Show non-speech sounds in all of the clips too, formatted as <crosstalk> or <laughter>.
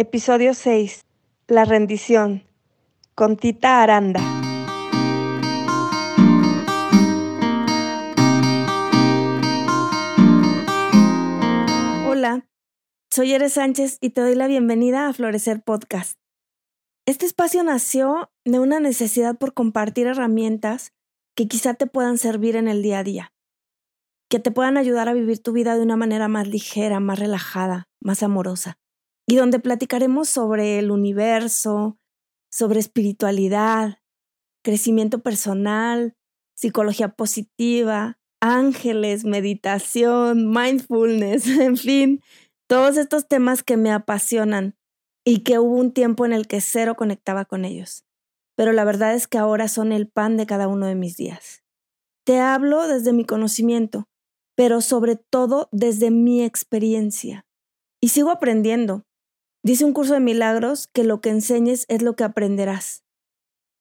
Episodio 6. La rendición. Con Tita Aranda. Hola, soy Eres Sánchez y te doy la bienvenida a Florecer Podcast. Este espacio nació de una necesidad por compartir herramientas que quizá te puedan servir en el día a día, que te puedan ayudar a vivir tu vida de una manera más ligera, más relajada, más amorosa y donde platicaremos sobre el universo, sobre espiritualidad, crecimiento personal, psicología positiva, ángeles, meditación, mindfulness, <laughs> en fin, todos estos temas que me apasionan y que hubo un tiempo en el que cero conectaba con ellos. Pero la verdad es que ahora son el pan de cada uno de mis días. Te hablo desde mi conocimiento, pero sobre todo desde mi experiencia. Y sigo aprendiendo, Dice un curso de milagros que lo que enseñes es lo que aprenderás.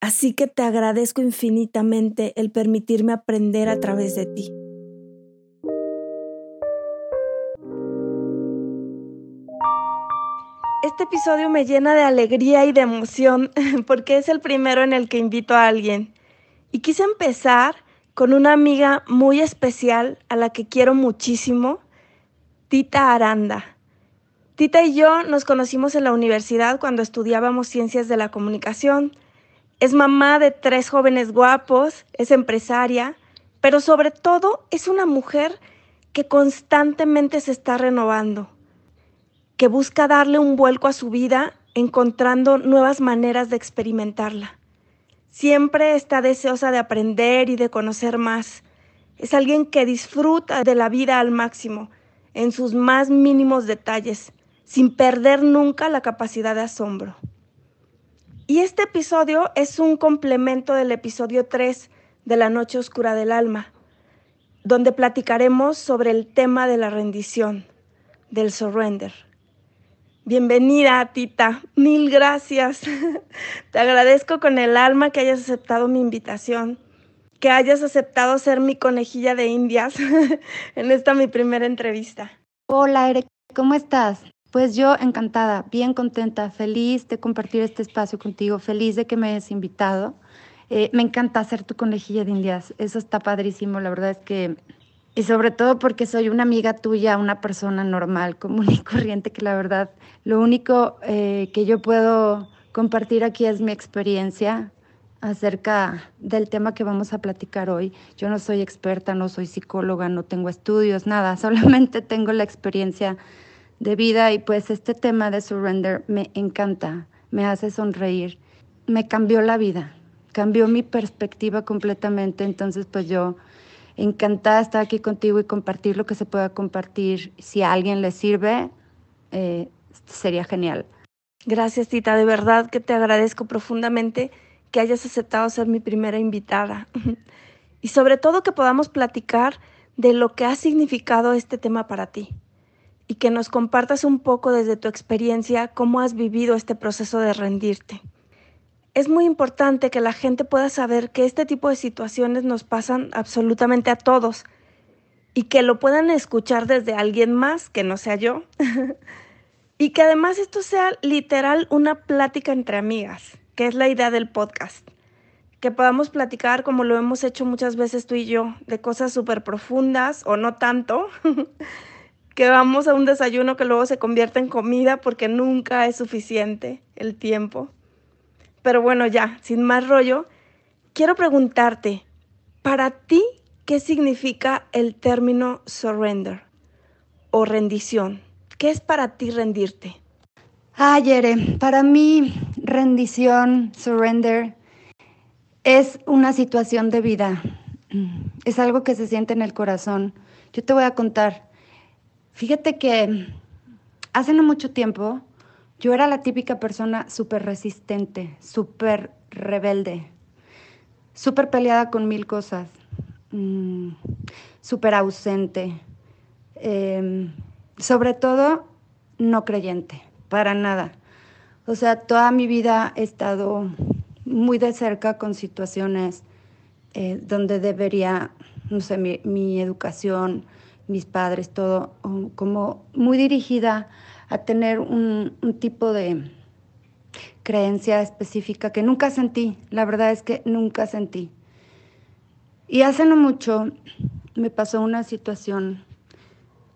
Así que te agradezco infinitamente el permitirme aprender a través de ti. Este episodio me llena de alegría y de emoción <laughs> porque es el primero en el que invito a alguien. Y quise empezar con una amiga muy especial a la que quiero muchísimo, Tita Aranda. Tita y yo nos conocimos en la universidad cuando estudiábamos ciencias de la comunicación. Es mamá de tres jóvenes guapos, es empresaria, pero sobre todo es una mujer que constantemente se está renovando, que busca darle un vuelco a su vida encontrando nuevas maneras de experimentarla. Siempre está deseosa de aprender y de conocer más. Es alguien que disfruta de la vida al máximo, en sus más mínimos detalles sin perder nunca la capacidad de asombro. Y este episodio es un complemento del episodio 3 de La Noche Oscura del Alma, donde platicaremos sobre el tema de la rendición, del surrender. Bienvenida, Tita. Mil gracias. <laughs> Te agradezco con el alma que hayas aceptado mi invitación, que hayas aceptado ser mi conejilla de indias <laughs> en esta mi primera entrevista. Hola, Eric. ¿Cómo estás? Pues yo encantada, bien contenta, feliz de compartir este espacio contigo, feliz de que me hayas invitado. Eh, me encanta hacer tu conejilla de indias, eso está padrísimo, la verdad es que, y sobre todo porque soy una amiga tuya, una persona normal, común y corriente, que la verdad, lo único eh, que yo puedo compartir aquí es mi experiencia acerca del tema que vamos a platicar hoy. Yo no soy experta, no soy psicóloga, no tengo estudios, nada, <laughs> solamente tengo la experiencia de vida y pues este tema de surrender me encanta, me hace sonreír, me cambió la vida, cambió mi perspectiva completamente, entonces pues yo encantada estar aquí contigo y compartir lo que se pueda compartir. Si a alguien le sirve, eh, sería genial. Gracias, Tita. De verdad que te agradezco profundamente que hayas aceptado ser mi primera invitada. <laughs> y sobre todo que podamos platicar de lo que ha significado este tema para ti y que nos compartas un poco desde tu experiencia cómo has vivido este proceso de rendirte. Es muy importante que la gente pueda saber que este tipo de situaciones nos pasan absolutamente a todos y que lo puedan escuchar desde alguien más que no sea yo. <laughs> y que además esto sea literal una plática entre amigas, que es la idea del podcast. Que podamos platicar como lo hemos hecho muchas veces tú y yo, de cosas súper profundas o no tanto. <laughs> que vamos a un desayuno que luego se convierte en comida porque nunca es suficiente el tiempo. Pero bueno, ya, sin más rollo, quiero preguntarte, para ti, ¿qué significa el término surrender o rendición? ¿Qué es para ti rendirte? Ah, para mí rendición, surrender, es una situación de vida. Es algo que se siente en el corazón. Yo te voy a contar. Fíjate que hace no mucho tiempo yo era la típica persona súper resistente, súper rebelde, súper peleada con mil cosas, mm, súper ausente, em, sobre todo no creyente, para nada. O sea, toda mi vida he estado muy de cerca con situaciones eh, donde debería, no sé, mi educación, mis padres, todo como muy dirigida a tener un, tipo de creencia específica que nunca sentí, la verdad es que nunca sentí. Y hace no mucho me pasó una situación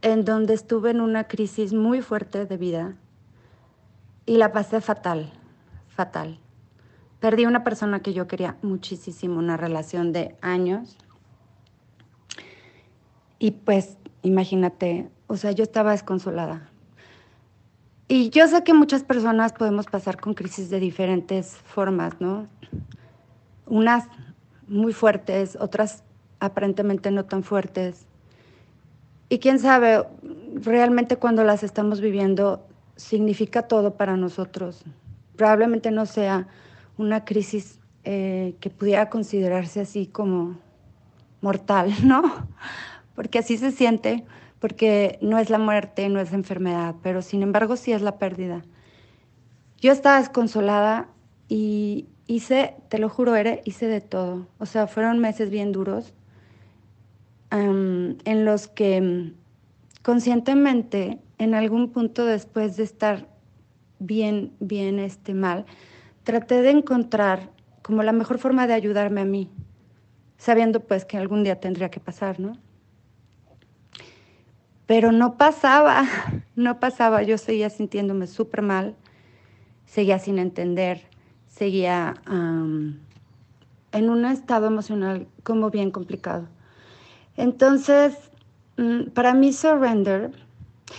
en donde estuve en una crisis muy fuerte de vida y la pasé fatal, fatal. Perdí una persona que yo quería muchísimo, una relación de años. Y pues, imagínate, o sea, yo estaba desconsolada. Y yo sé que muchas personas podemos pasar con crisis de diferentes formas, ¿no? Unas muy fuertes, otras aparentemente no tan fuertes. Y quién sabe, realmente cuando las estamos viviendo significa todo para nosotros. Probablemente no sea una crisis eh, que pudiera considerarse así como mortal, <laughs> ¿no? Porque así se siente, porque no es la muerte, no es enfermedad, pero sin embargo sí es la pérdida. Yo estaba desconsolada y hice, te lo juro, hice de todo. O sea, fueron meses bien duros en los que mm, conscientemente, en algún punto después de estar bien, bien este, mal, traté de encontrar como la mejor forma de ayudarme a mí, sabiendo pues que algún día tendría que pasar, ¿no? Pero no pasaba, <laughs> no pasaba, yo seguía sintiéndome súper mal, seguía sin entender, seguía en un estado emocional como bien complicado. Entonces, mm, para mí surrender,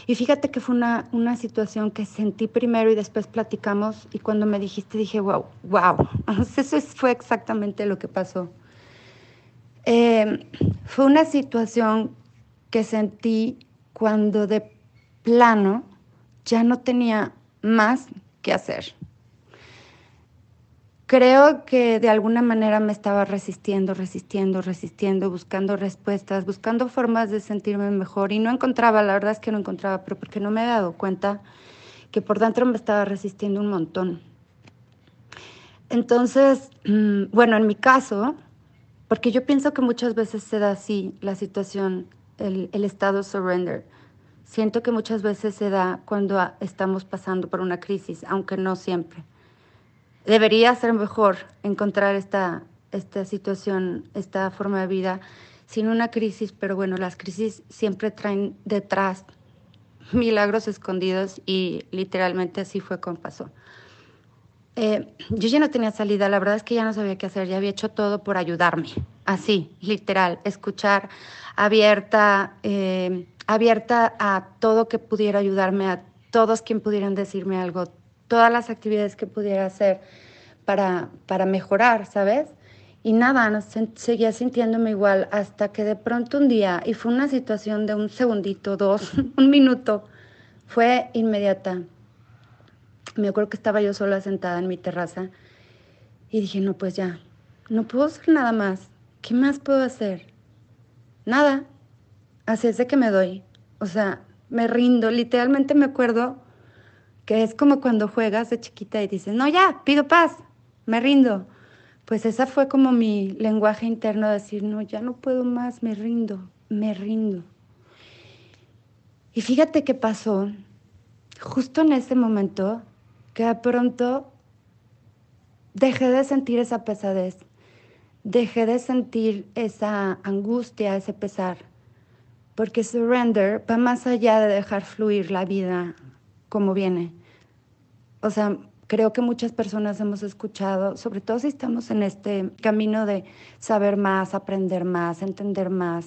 y fíjate que fue una, una situación que sentí primero y después platicamos y cuando me dijiste dije, wow, <laughs> wow, eso fue exactamente lo que pasó. Em, fue una situación que sentí cuando de plano ya no tenía más que hacer creo que de alguna manera me estaba resistiendo, resistiendo, resistiendo, buscando respuestas, buscando formas de sentirme mejor y no encontraba, la verdad es que no encontraba, pero porque no me había dado cuenta que por dentro me estaba resistiendo un montón. Entonces, mm, bueno, en mi caso, porque yo pienso que muchas veces se da así la situación, el, el estado surrender. Siento que muchas veces se da cuando estamos pasando por una crisis, aunque no siempre debería ser mejor encontrar esta, esta situación, esta forma de vida sin una crisis, pero bueno, las crisis siempre traen detrás milagros escondidos y literalmente así fue como pasó. Eh, yo ya no tenía salida, la verdad es que ya no sabía qué hacer, ya había hecho todo por ayudarme, así, literal, escuchar, abierta, eh, abierta a todo que pudiera ayudarme, a todos quien pudieran decirme algo, todas las actividades que pudiera hacer para, para mejorar, ¿sabes? Y nada, seguía sintiéndome igual hasta que de pronto un día, y fue una situación de un segundito, dos, <laughs> un minuto, fue inmediata. Me acuerdo que estaba yo sola sentada en mi terraza y dije, no, pues ya, no puedo hacer nada más. ¿Qué más puedo hacer? Nada. Así es de que me doy. O sea, me rindo. Literalmente me acuerdo que es como cuando juegas de chiquita y dices, no, ya, pido paz, me rindo. Pues esa fue como mi lenguaje interno de decir, no, ya no puedo más, me rindo, me rindo. Y fíjate qué pasó, justo en ese momento, que de pronto dejé de sentir esa pesadez, dejé de sentir esa angustia, ese pesar, porque surrender va más allá de dejar fluir la vida como viene. O sea, creo que muchas personas hemos escuchado, sobre todo si estamos en este camino de saber más, aprender más, entender más,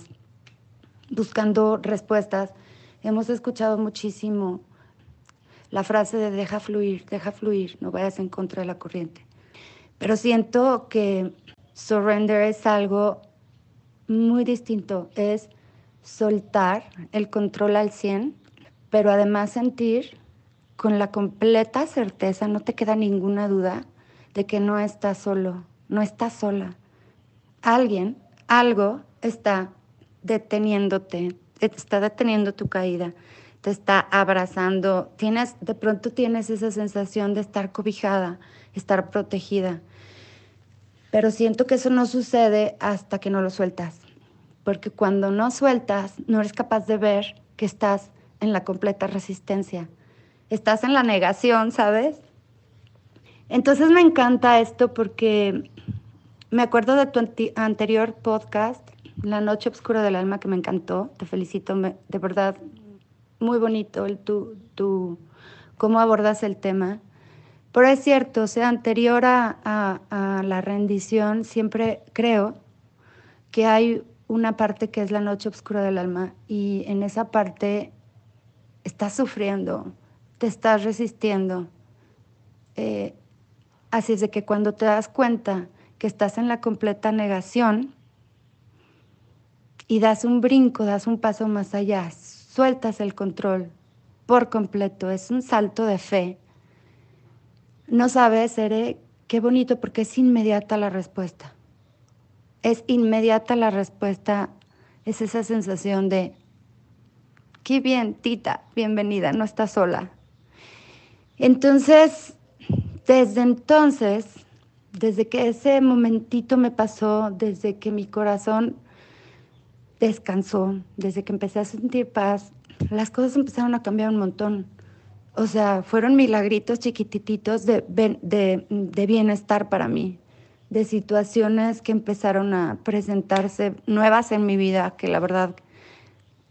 buscando respuestas, hemos escuchado muchísimo la frase de deja fluir, deja fluir, no vayas en contra de la corriente. Pero siento que surrender es algo muy distinto, es soltar el control al 100, pero además sentir con la completa certeza, no te queda ninguna duda de que no estás solo, no estás sola. Alguien, algo está deteniéndote, está deteniendo tu caída, te está abrazando, tienes, de pronto tienes esa sensación de estar cobijada, estar protegida. Pero siento que eso no sucede hasta que no lo sueltas, porque cuando no sueltas, no eres capaz de ver que estás en la completa resistencia estás en la negación, ¿sabes? Entonces me encanta esto porque me acuerdo de tu anterior podcast, La Noche Oscura del Alma, que me encantó. Te felicito, de verdad, muy bonito el tu, tu, cómo abordas el tema. Pero es cierto, sea, anterior a, a la rendición, siempre creo que hay una parte que es la noche oscura del alma y en esa parte estás sufriendo, te estás resistiendo. Eh, así es de que cuando te das cuenta que estás en la completa negación y das un brinco, das un paso más allá, sueltas el control por completo, es un salto de fe. No sabes, seré qué bonito porque es inmediata la respuesta es inmediata la respuesta, es esa sensación de, qué bien, tita, bienvenida, no estás sola. Entonces, desde entonces, desde que ese momentito me pasó, desde que mi corazón descansó, desde que empecé a sentir paz, las cosas empezaron a cambiar un montón. O sea, fueron milagritos chiquititos de, de, de bienestar para mí de situaciones que empezaron a presentarse nuevas en mi vida, que la verdad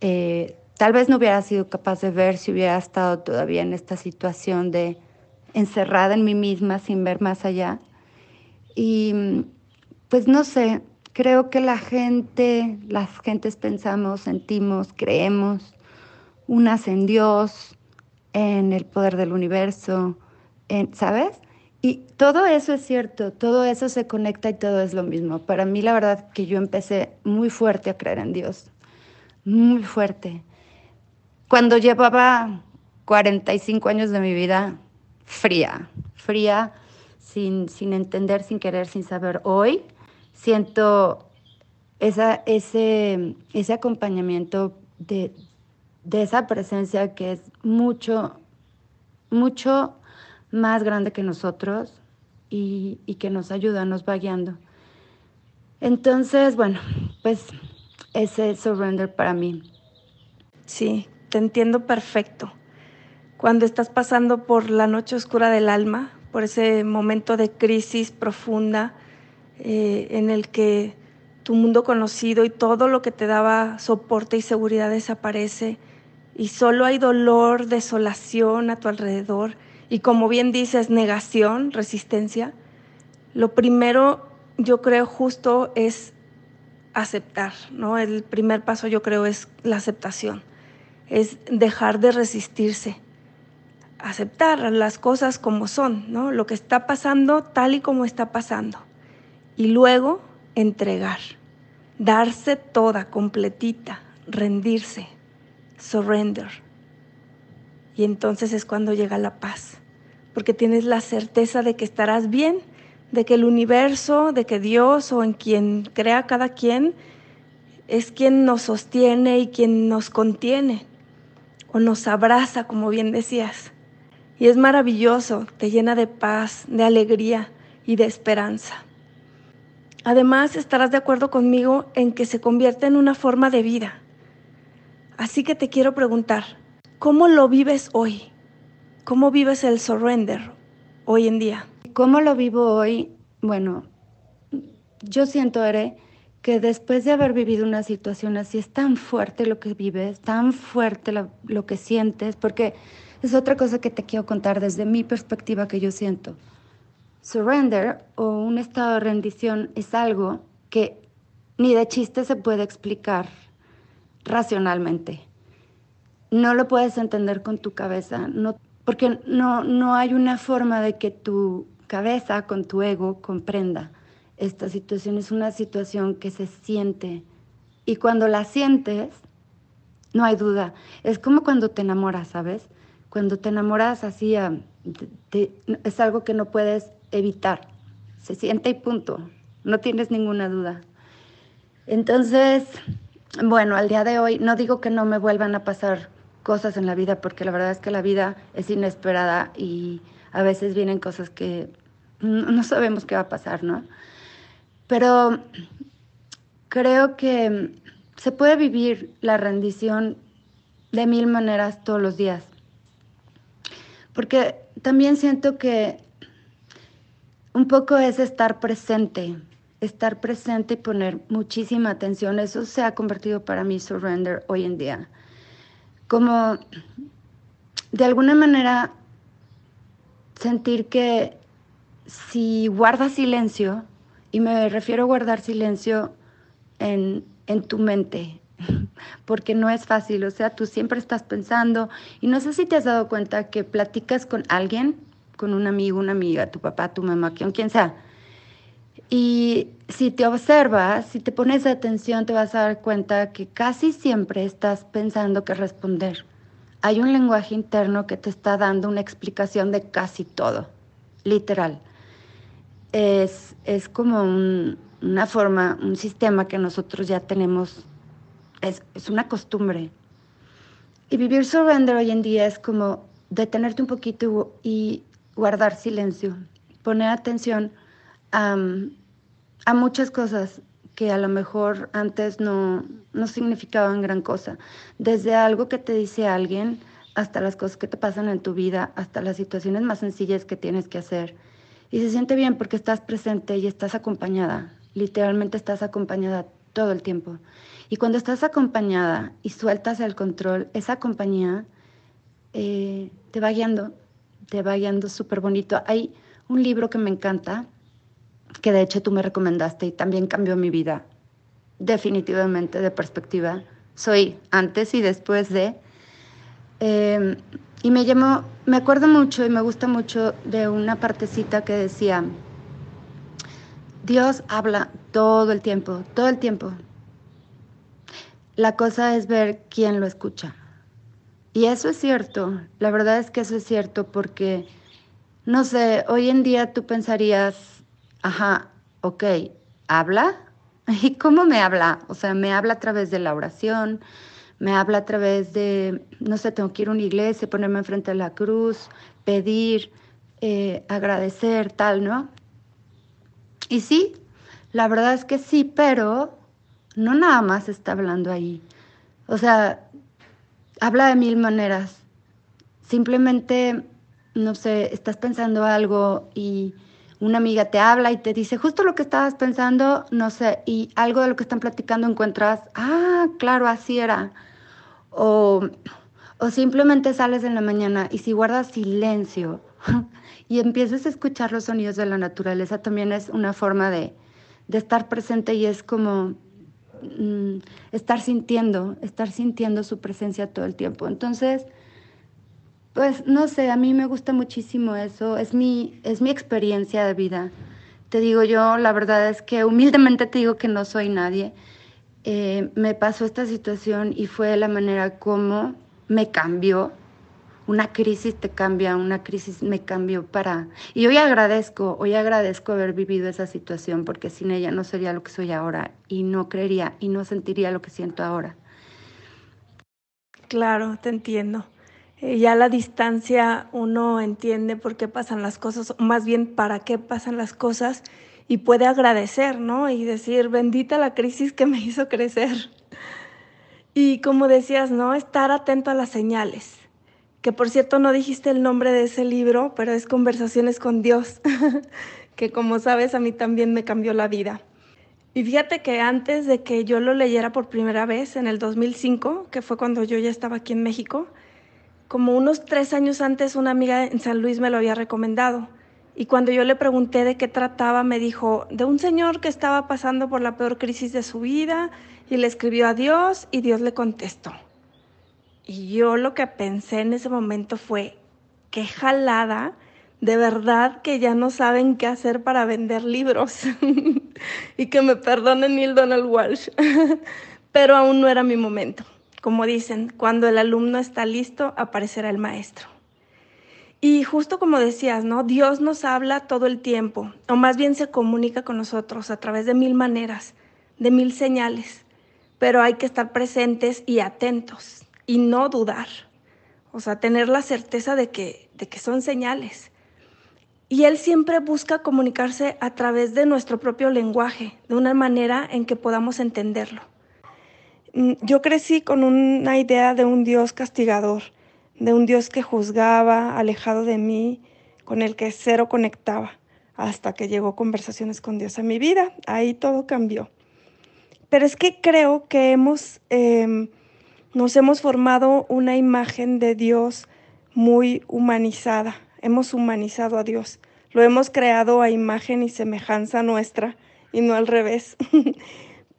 eh, tal vez no hubiera sido capaz de ver si hubiera estado todavía en esta situación de encerrada en mí misma sin ver más allá. Y pues no sé, creo que la gente, las gentes pensamos, sentimos, creemos, unas en Dios, en el poder del universo, en, ¿sabes? Y todo eso es cierto, todo eso se conecta y todo es lo mismo. Para mí la verdad que yo empecé muy fuerte a creer en Dios, muy fuerte. Cuando llevaba 45 años de mi vida fría, fría, sin, sin entender, sin querer, sin saber. Hoy siento esa, ese, ese acompañamiento de, de esa presencia que es mucho, mucho más grande que nosotros y, que nos ayuda, nos va guiando. Entonces, bueno, pues ese es surrender para mí. Sí, te entiendo perfecto. Cuando estás pasando por la noche oscura del alma, por ese momento de crisis profunda eh, en el que tu mundo conocido y todo lo que te daba soporte y seguridad desaparece y solo hay dolor, desolación a tu alrededor y como bien dices, negación, resistencia, lo primero yo creo justo es aceptar, ¿no? El primer paso yo creo es la aceptación, es dejar de resistirse, aceptar las cosas como son, ¿no? Lo que está pasando tal y como está pasando. Y luego entregar, darse toda, completita, rendirse, surrender. Y entonces es cuando llega la paz, porque tienes la certeza de que estarás bien, de que el universo, de que Dios o en quien crea cada quien es quien nos sostiene y quien nos contiene o nos abraza, como bien decías. Y es maravilloso, te llena de paz, de alegría y de esperanza. Además, estarás de acuerdo conmigo en que se convierte en una forma de vida. Así que te quiero preguntar, ¿Cómo lo vives hoy? ¿Cómo vives el surrender hoy en día? ¿Cómo lo vivo hoy? Bueno, yo siento, Ere, que después de haber vivido una situación así es tan fuerte lo que vives, tan fuerte lo, lo que sientes, porque es otra cosa que te quiero contar desde mi perspectiva que yo siento. Surrender o un estado de rendición es algo que ni de chiste se puede explicar racionalmente no lo puedes entender con tu cabeza, no, porque no, no hay una forma de que tu cabeza con tu ego comprenda. Esta situación es una situación que se siente y cuando la sientes, no hay duda. Es como cuando te enamoras, ¿sabes? Cuando te enamoras así, es algo que no puedes evitar. Se siente y punto. No tienes ninguna duda. Entonces, bueno, al día de hoy no digo que no me vuelvan a pasar cosas en la vida, porque la verdad es que la vida es inesperada y a veces vienen cosas que no sabemos qué va a pasar, ¿no? Pero creo que se puede vivir la rendición de mil maneras todos los días. porque también siento que un poco es estar presente, estar presente y poner muchísima atención. Eso se ha convertido para mí surrender hoy en día. Como de alguna manera sentir que si guardas silencio, y me refiero a guardar silencio en, en tu mente, <laughs> porque no es fácil, o sea, tú siempre estás pensando y no sé si te has dado cuenta que platicas con alguien, con un amigo, una amiga, tu papá, tu mamá, quien, quien sea. Y si te observas, si te pones atención, te vas a dar cuenta que casi siempre estás pensando que responder. Hay un lenguaje interno que te está dando una explicación de casi todo, literal. Es, es como una forma, un sistema que nosotros ya tenemos es, una costumbre. Y vivir surrender hoy en día es como detenerte un poquito y, guardar silencio, poner atención a, muchas cosas que a lo mejor antes no, no significaban gran cosa. Desde algo que te dice alguien hasta las cosas que te pasan en tu vida, hasta las situaciones más sencillas que tienes que hacer. Y se siente bien porque estás presente y estás acompañada. Literalmente estás acompañada todo el tiempo. Y cuando estás acompañada y sueltas el control, esa compañía eh, te va guiando, te va guiando súper bonito. Hay un libro que me encanta, que de hecho tú me recomendaste y también cambió mi vida, definitivamente de perspectiva. Soy antes y después de... Em, y me llamó, me acuerdo mucho y me gusta mucho de una partecita que decía, Dios habla todo el tiempo, todo el tiempo, la cosa es ver quién lo escucha. Y eso es cierto, la verdad es que eso es cierto porque, no sé, hoy en día tú pensarías, ajá, ok, ¿habla? <laughs> ¿Y cómo me habla? O sea, me habla a través de la oración, me habla a través de, no sé, tengo que ir a una iglesia, ponerme enfrente de la cruz, pedir, eh, agradecer, tal, ¿no? Y sí, la verdad es que sí, pero no nada más está hablando ahí. O sea, habla de mil maneras. Simplemente, no sé, estás pensando algo y una amiga te habla y te dice justo lo que estabas pensando, no sé, y algo de lo que están platicando encuentras, ah, claro, así era. O, o simplemente sales en la mañana y si guardas silencio <laughs> y empiezas a escuchar los sonidos de la naturaleza, también es una forma de, de estar presente y es como Mm, estar sintiendo, estar sintiendo su presencia todo el tiempo. Entonces, pues no sé, a mí me gusta muchísimo eso, es mi, es mi experiencia de vida. Te digo yo, la verdad es que humildemente te digo que no soy nadie. Eh, me pasó esta situación y fue la manera como me cambió una crisis te cambia, una crisis me cambió para... Y hoy agradezco, hoy agradezco haber vivido esa situación porque sin ella no sería lo que soy ahora y no creería y no sentiría lo que siento ahora. Claro, te entiendo. Eh, ya a la distancia uno entiende por qué pasan las cosas, o más bien para qué pasan las cosas y puede agradecer, ¿no? Y decir, bendita la crisis que me hizo crecer. Y como decías, ¿no? Estar atento a las señales que por cierto no dijiste el nombre de ese libro, pero es Conversaciones con Dios, <laughs> que como sabes a mí también me cambió la vida. Y fíjate que antes de que yo lo leyera por primera vez, en el 2005, que fue cuando yo ya estaba aquí en México, como unos tres años antes una amiga en San Luis me lo había recomendado. Y cuando yo le pregunté de qué trataba, me dijo de un señor que estaba pasando por la peor crisis de su vida y le escribió a Dios y Dios le contestó. Y yo lo que pensé en ese momento fue, qué jalada, de verdad que ya no saben qué hacer para vender libros. <laughs> y que me perdonen Neil Donald Walsh. <laughs> Pero aún no era mi momento. Como dicen, cuando el alumno está listo, aparecerá el maestro. Y justo como decías, ¿no? Dios nos habla todo el tiempo, o más bien se comunica con nosotros a través de mil maneras, de mil señales, pero hay que estar presentes y atentos y no dudar. O sea, tener la certeza de que, de que son señales. Y Él siempre busca comunicarse a través de nuestro propio lenguaje, de una manera en que podamos entenderlo. Mm, yo crecí con una idea de un Dios castigador, de un Dios que juzgaba, alejado de mí, con el que cero conectaba, hasta que llegó conversaciones con Dios a mi vida. Ahí todo cambió. Pero es que creo que hemos, em, nos hemos formado una imagen de Dios muy humanizada. Hemos humanizado a Dios. Lo hemos creado a imagen y semejanza nuestra y no al revés. <laughs>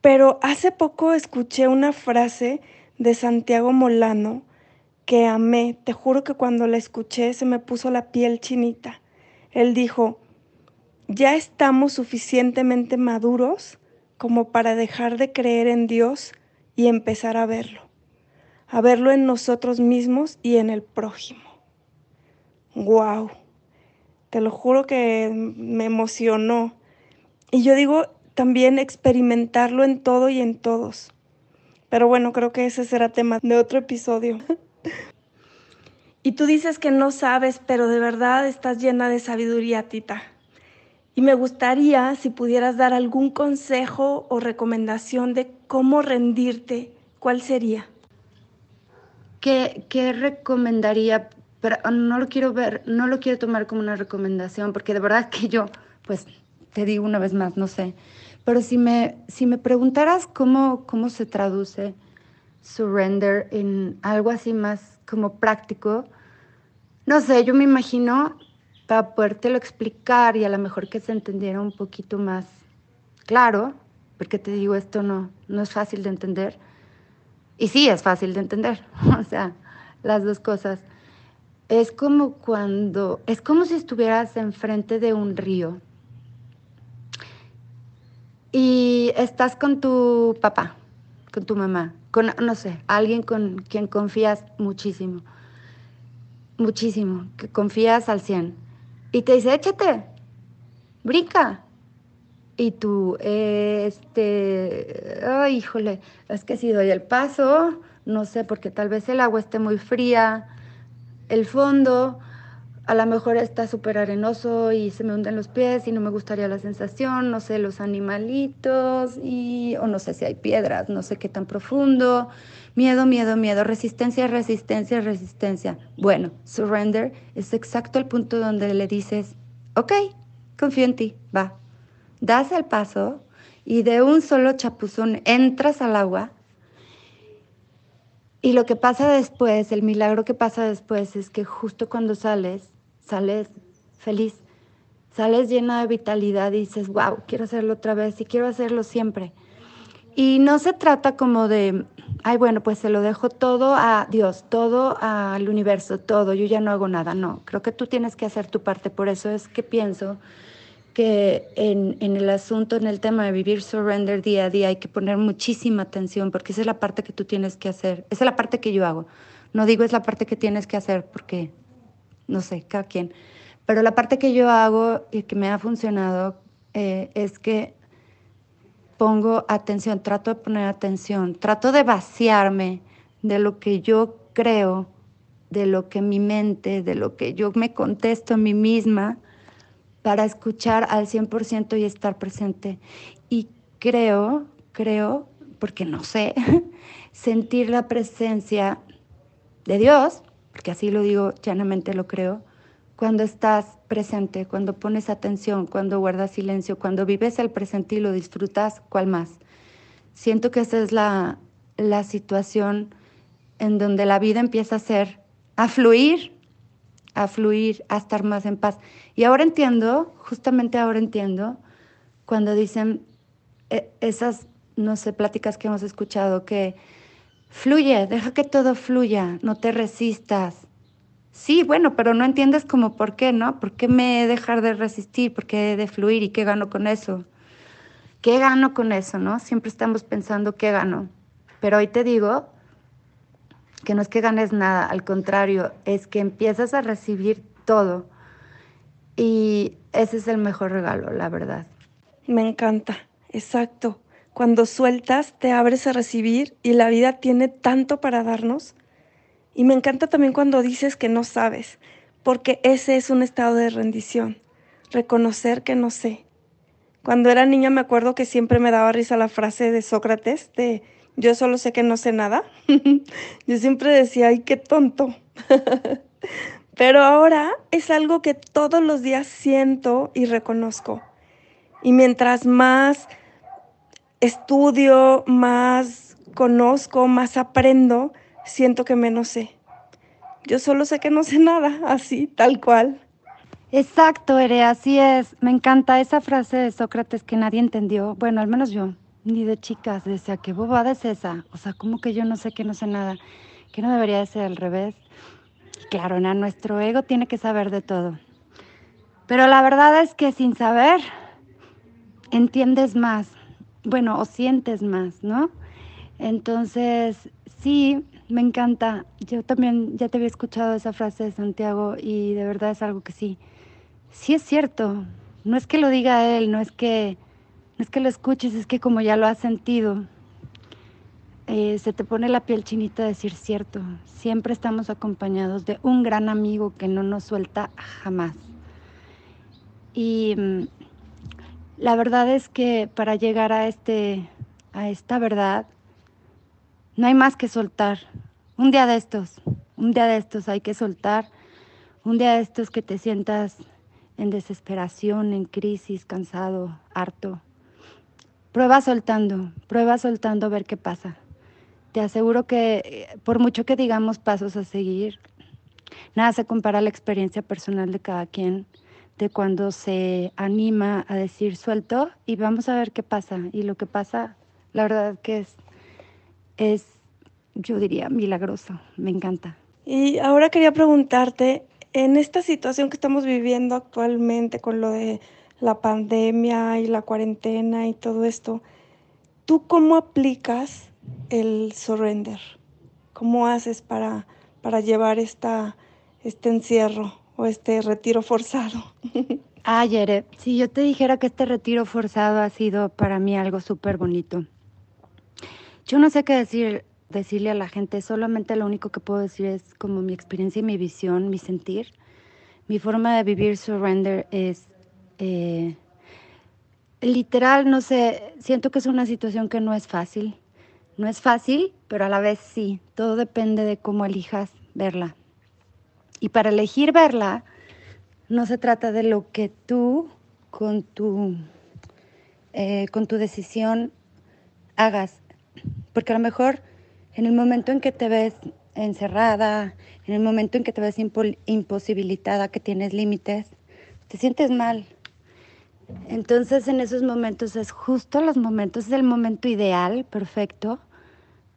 Pero hace poco escuché una frase de Santiago Molano que amé. Te juro que cuando la escuché se me puso la piel chinita. Él dijo, ya estamos suficientemente maduros como para dejar de creer en Dios y empezar a verlo, a verlo en nosotros mismos y en el prójimo. ¡Wow! Te lo juro que me emocionó. Y yo digo también experimentarlo en todo y en todos. Pero bueno, creo que ese será tema de otro episodio. <laughs> y tú dices que no sabes, pero de verdad estás llena de sabiduría, Tita. Y me gustaría si pudieras dar algún consejo o recomendación de cómo rendirte, ¿cuál sería? ¿Qué, qué recomendaría? Pero no lo quiero ver, no lo quiero tomar como una recomendación, porque de verdad que yo, pues te digo una vez más, no sé. Pero si me, si me preguntaras cómo, cómo se traduce surrender en algo así más como práctico, no sé, yo me imagino para podértelo explicar y a lo mejor que se entendiera un poquito más claro, porque te digo, esto no, no es fácil de entender. Y sí, es fácil de entender, <laughs> o sea, las dos cosas. Es como cuando, es como si estuvieras enfrente de un río y estás con tu papá, con tu mamá, con, no sé, alguien con quien confías muchísimo, muchísimo, que confías al 100. Y te dice, échate, brinca. Y tú, este, ay, híjole, es que si doy el paso, no sé, porque tal vez el agua esté muy fría, el fondo, a lo mejor está súper arenoso y se me hunden los pies y no me gustaría la sensación, no sé, los animalitos y, o no sé si hay piedras, no sé qué tan profundo. Miedo, miedo, miedo, resistencia, resistencia, resistencia. Bueno, surrender es exacto el punto donde le dices, ok, confío en ti, va. Das el paso y de un solo chapuzón entras al agua y lo que pasa después, el milagro que pasa después es que justo cuando sales, sales feliz, sales llena de vitalidad y dices, wow, quiero hacerlo otra vez y quiero hacerlo siempre. Y no se trata como de, ay, bueno, pues se lo dejo todo a Dios, todo al universo, todo, yo ya no hago nada. No, creo que tú tienes que hacer tu parte. Por eso es que pienso que en, en, el asunto, en el tema de vivir surrender día a día, hay que poner muchísima atención porque esa es la parte que tú tienes que hacer. Esa es la parte que yo hago. No digo es la parte que tienes que hacer porque no sé, cada quien. Pero la parte que yo hago y que me ha funcionado eh, es que pongo atención, trato de poner atención, trato de vaciarme de lo que yo creo, de lo que mi mente, de lo que yo me contesto a mí misma, para escuchar al 100% y estar presente. Y creo, creo, porque no sé, <laughs> sentir la presencia de Dios porque así lo digo, llanamente lo creo, cuando estás presente, cuando pones atención, cuando guardas silencio, cuando vives el presente y lo disfrutas, ¿cuál más? Siento que esa es la, la situación en donde la vida empieza a ser, a fluir, a fluir, a estar más en paz. Y ahora entiendo, justamente ahora entiendo, cuando dicen eh, esas, no sé, pláticas que hemos escuchado, que Fluye, deja que todo fluya, no te resistas. Sí, bueno, pero no entiendes como por qué, ¿no? ¿Por qué me he dejar de resistir? ¿Por qué he de fluir? ¿Y qué gano con eso? ¿Qué gano con eso, no? Siempre estamos pensando qué gano. Pero hoy te digo que no es que ganes nada, al contrario, es que empiezas a recibir todo. Y ese es el mejor regalo, la verdad. Me encanta, exacto. Cuando sueltas, te abres a recibir y la vida tiene tanto para darnos. Y me encanta también cuando dices que no sabes, porque ese es un estado de rendición, reconocer que no sé. Cuando era niña me acuerdo que siempre me daba risa la frase de Sócrates de Yo solo sé que no sé nada. <laughs> Yo siempre decía, ay, qué tonto. <laughs> Pero ahora es algo que todos los días siento y reconozco. Y mientras más estudio, más conozco, más aprendo, siento que menos sé. Yo solo sé que no sé nada, <laughs> así, tal cual. Exacto, Ere, así es. Me encanta esa frase de Sócrates que nadie entendió. Bueno, al menos yo, ni de chicas. Decía, ¿qué bobada es esa? O sea, como que yo no sé que no sé nada. Que no debería de ser al revés. Claro, nuestro ego tiene que saber de todo. Pero la verdad es que sin saber, entiendes más. Bueno, o sientes más, ¿no? Entonces, sí, me encanta. Yo también ya te había escuchado esa frase de Santiago y de verdad es algo que sí sí es cierto. No es que lo diga él, no es que, es que lo escuches, es que como ya lo has sentido, eh, se te pone la piel chinita de decir cierto. Siempre estamos acompañados de un gran amigo que no nos suelta jamás. Y mm, la verdad es que para llegar a, este, a esta verdad, no hay más que soltar. Un día de estos, un día de estos hay que soltar. Un día de estos que te sientas en desesperación, en crisis, cansado, harto. Prueba soltando, prueba soltando a ver qué pasa. Te aseguro que eh, por mucho que digamos pasos a seguir, nada se compara a la experiencia personal de cada quien, de cuando se anima a decir suelto y vamos a ver qué pasa. Y lo que pasa, la verdad que es, es yo diría, milagroso. Me encanta. Y ahora quería preguntarte, en esta situación que estamos viviendo actualmente con lo de la pandemia y la cuarentena y todo esto, ¿tú cómo aplicas el surrender? ¿Cómo haces para, para llevar esta, este encierro o este retiro forzado? <laughs> Ayer, si yo te dijera que este retiro forzado ha sido para mí algo súper bonito. Yo no sé qué decir decirle a la gente, solamente lo único que puedo decir es como mi experiencia y mi visión, mi sentir. Mi forma de vivir surrender es eh, literal, no sé, siento que es una situación que no es fácil. No es fácil, pero a la vez sí. Todo depende de cómo elijas verla. Y para elegir verla, no se trata de lo que tú con tu, eh, con tu decisión hagas. Porque a lo mejor en el momento en que te ves encerrada, en el momento en que te ves imposibilitada, que tienes límites, te sientes mal. Entonces en esos momentos es justo los momentos, es el momento ideal, perfecto,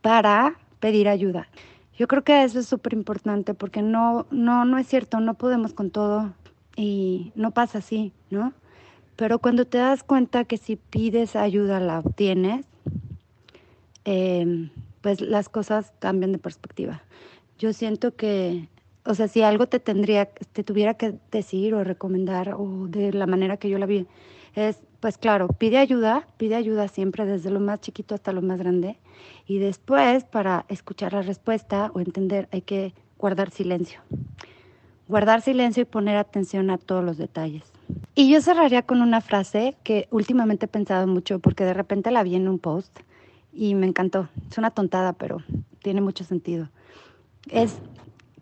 para pedir ayuda. Yo creo que eso es súper importante porque no, no, no es cierto, no podemos con todo y no pasa así, ¿no? Pero cuando te das cuenta que si pides ayuda la obtienes, eh, pues las cosas cambian de perspectiva. Yo siento que, o sea, si algo te tendría, te tuviera que decir o recomendar o de la manera que yo la vi, es, pues claro, pide ayuda, pide ayuda siempre desde lo más chiquito hasta lo más grande y después para escuchar la respuesta o entender hay que guardar silencio. Guardar silencio y poner atención a todos los detalles. Y yo cerraría con una frase que últimamente he pensado mucho porque de repente la vi en un post y me encantó. Es una tontada, pero tiene mucho sentido. Es,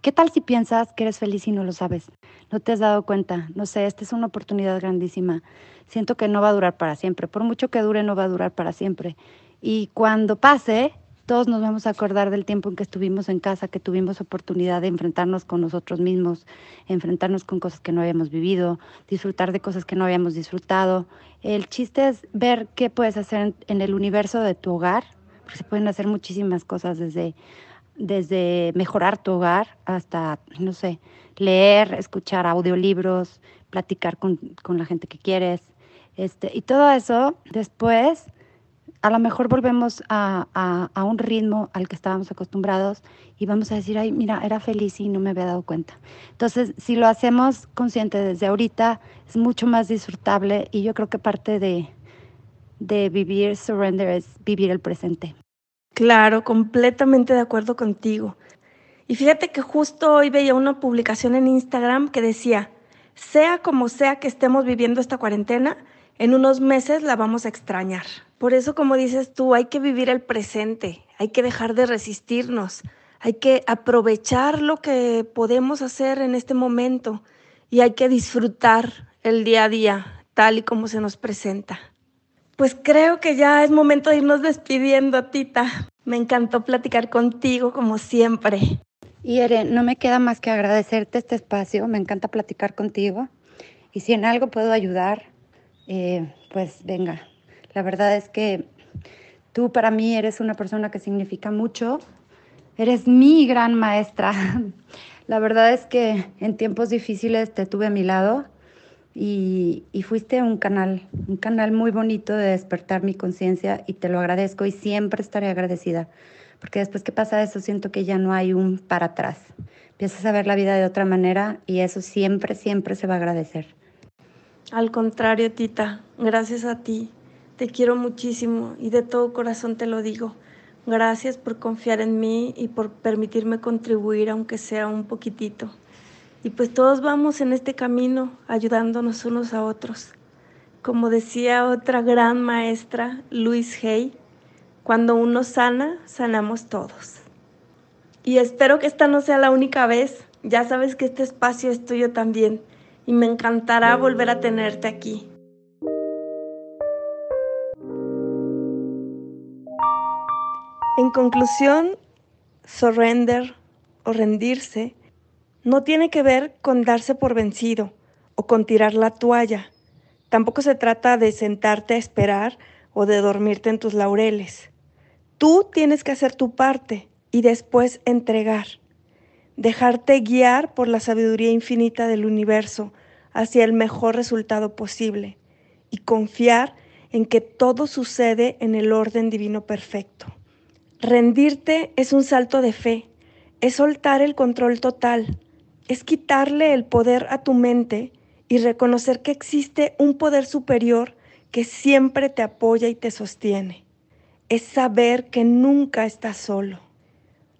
¿qué tal si piensas que eres feliz y no lo sabes? No te has dado cuenta. No sé, esta es una oportunidad grandísima. Siento que no va a durar para siempre. Por mucho que dure, no va a durar para siempre. Y cuando pase, todos nos vamos a acordar del tiempo en que estuvimos en casa, que tuvimos oportunidad de enfrentarnos con nosotros mismos, enfrentarnos con cosas que no habíamos vivido, disfrutar de cosas que no habíamos disfrutado. El chiste es ver qué puedes hacer en, el universo de tu hogar, porque se pueden hacer muchísimas cosas desde, desde mejorar tu hogar hasta, no sé, leer, escuchar audiolibros, platicar con, con la gente que quieres. Este, y todo eso después a lo mejor volvemos a, a, un ritmo al que estábamos acostumbrados y vamos a decir, ay, mira, era feliz y no me había dado cuenta. Entonces, si lo hacemos consciente desde ahorita, es mucho más disfrutable y yo creo que parte de, de vivir surrender es vivir el presente. Claro, completamente de acuerdo contigo. Y fíjate que justo hoy veía una publicación en Instagram que decía, sea como sea que estemos viviendo esta cuarentena, en unos meses la vamos a extrañar. Por eso, como dices tú, hay que vivir el presente, hay que dejar de resistirnos, hay que aprovechar lo que podemos hacer en este momento y hay que disfrutar el día a día tal y como se nos presenta. Pues creo que ya es momento de irnos despidiendo, Tita. Me encantó platicar contigo como siempre. Y Ere, no me queda más que agradecerte este espacio. Me encanta platicar contigo. Y si en algo puedo ayudar, eh, pues venga. La verdad es que tú para mí eres una persona que significa mucho. Eres mi gran maestra. <laughs> La verdad es que en tiempos difíciles te tuve a mi lado y, fuiste un canal, un canal muy bonito de despertar mi conciencia y te lo agradezco y siempre estaré agradecida, porque después que pasa eso siento que ya no hay un para atrás. Empiezas a ver la vida de otra manera y eso siempre, siempre se va a agradecer. Al contrario, Tita, gracias a ti. Te quiero muchísimo y de todo corazón te lo digo. Gracias por confiar en mí y por permitirme contribuir, aunque sea un poquitito. Y pues todos vamos en este camino ayudándonos unos a otros. Como decía otra gran maestra, Luis Hay, cuando uno sana, sanamos todos. Y espero que esta no sea la única vez. Ya sabes que este espacio es tuyo también y me encantará volver a tenerte aquí. En conclusión, surrender o rendirse no tiene que ver con darse por vencido o con tirar la toalla. Tampoco se trata de sentarte a esperar o de dormirte en tus laureles. Tú tienes que hacer tu parte y después entregar. Dejarte guiar por la sabiduría infinita del universo hacia el mejor resultado posible y confiar en que todo sucede en el orden divino perfecto. Rendirte es un salto de fe, es soltar el control total, es quitarle el poder a tu mente y reconocer que existe un poder superior que siempre te apoya y te sostiene. Es saber que nunca estás solo.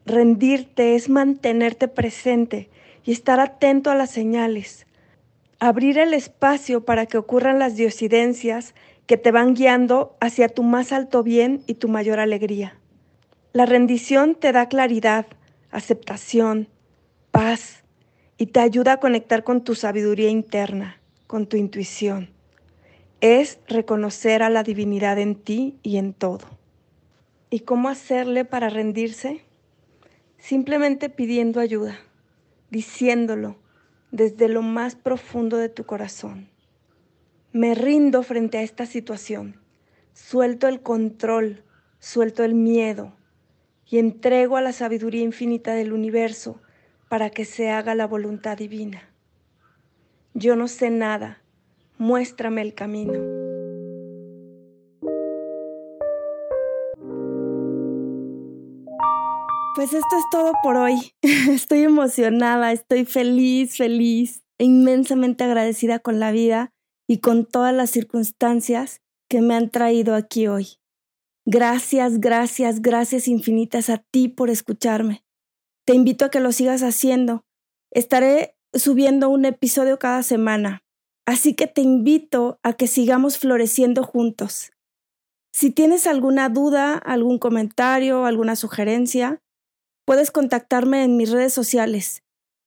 Rendirte es mantenerte presente y estar atento a las señales. Abrir el espacio para que ocurran las diosidencias que te van guiando hacia tu más alto bien y tu mayor alegría. La rendición te da claridad, aceptación, paz, y te ayuda a conectar con tu sabiduría interna, con tu intuición. Es reconocer a la divinidad en ti y en todo. ¿Y cómo hacerle para rendirse? Simplemente pidiendo ayuda, diciéndolo desde lo más profundo de tu corazón. Me rindo frente a esta situación, suelto el control, suelto el miedo y entrego a la sabiduría infinita del universo para que se haga la voluntad divina. Yo no sé nada, muéstrame el camino. Pues esto es todo por hoy. <laughs> Estoy emocionada, estoy feliz, feliz e inmensamente agradecida con la vida y con todas las circunstancias que me han traído aquí hoy. Gracias, gracias, gracias infinitas a ti por escucharme. Te invito a que lo sigas haciendo. Estaré subiendo un episodio cada semana, así que te invito a que sigamos floreciendo juntos. Si tienes alguna duda, algún comentario, alguna sugerencia, puedes contactarme en mis redes sociales.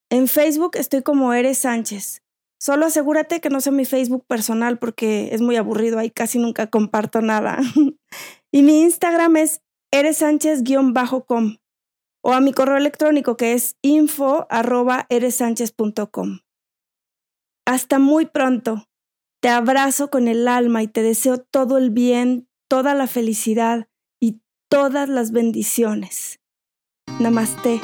En Facebook estoy como Eres Sánchez. Solo asegúrate que no sea mi Facebook personal porque es muy aburrido, ahí casi nunca comparto nada. <laughs> y mi Instagram es eresánchez-com o a mi correo electrónico que es info Hasta muy pronto. Te abrazo con el alma y te deseo todo el bien, toda la felicidad y todas las bendiciones. Namaste.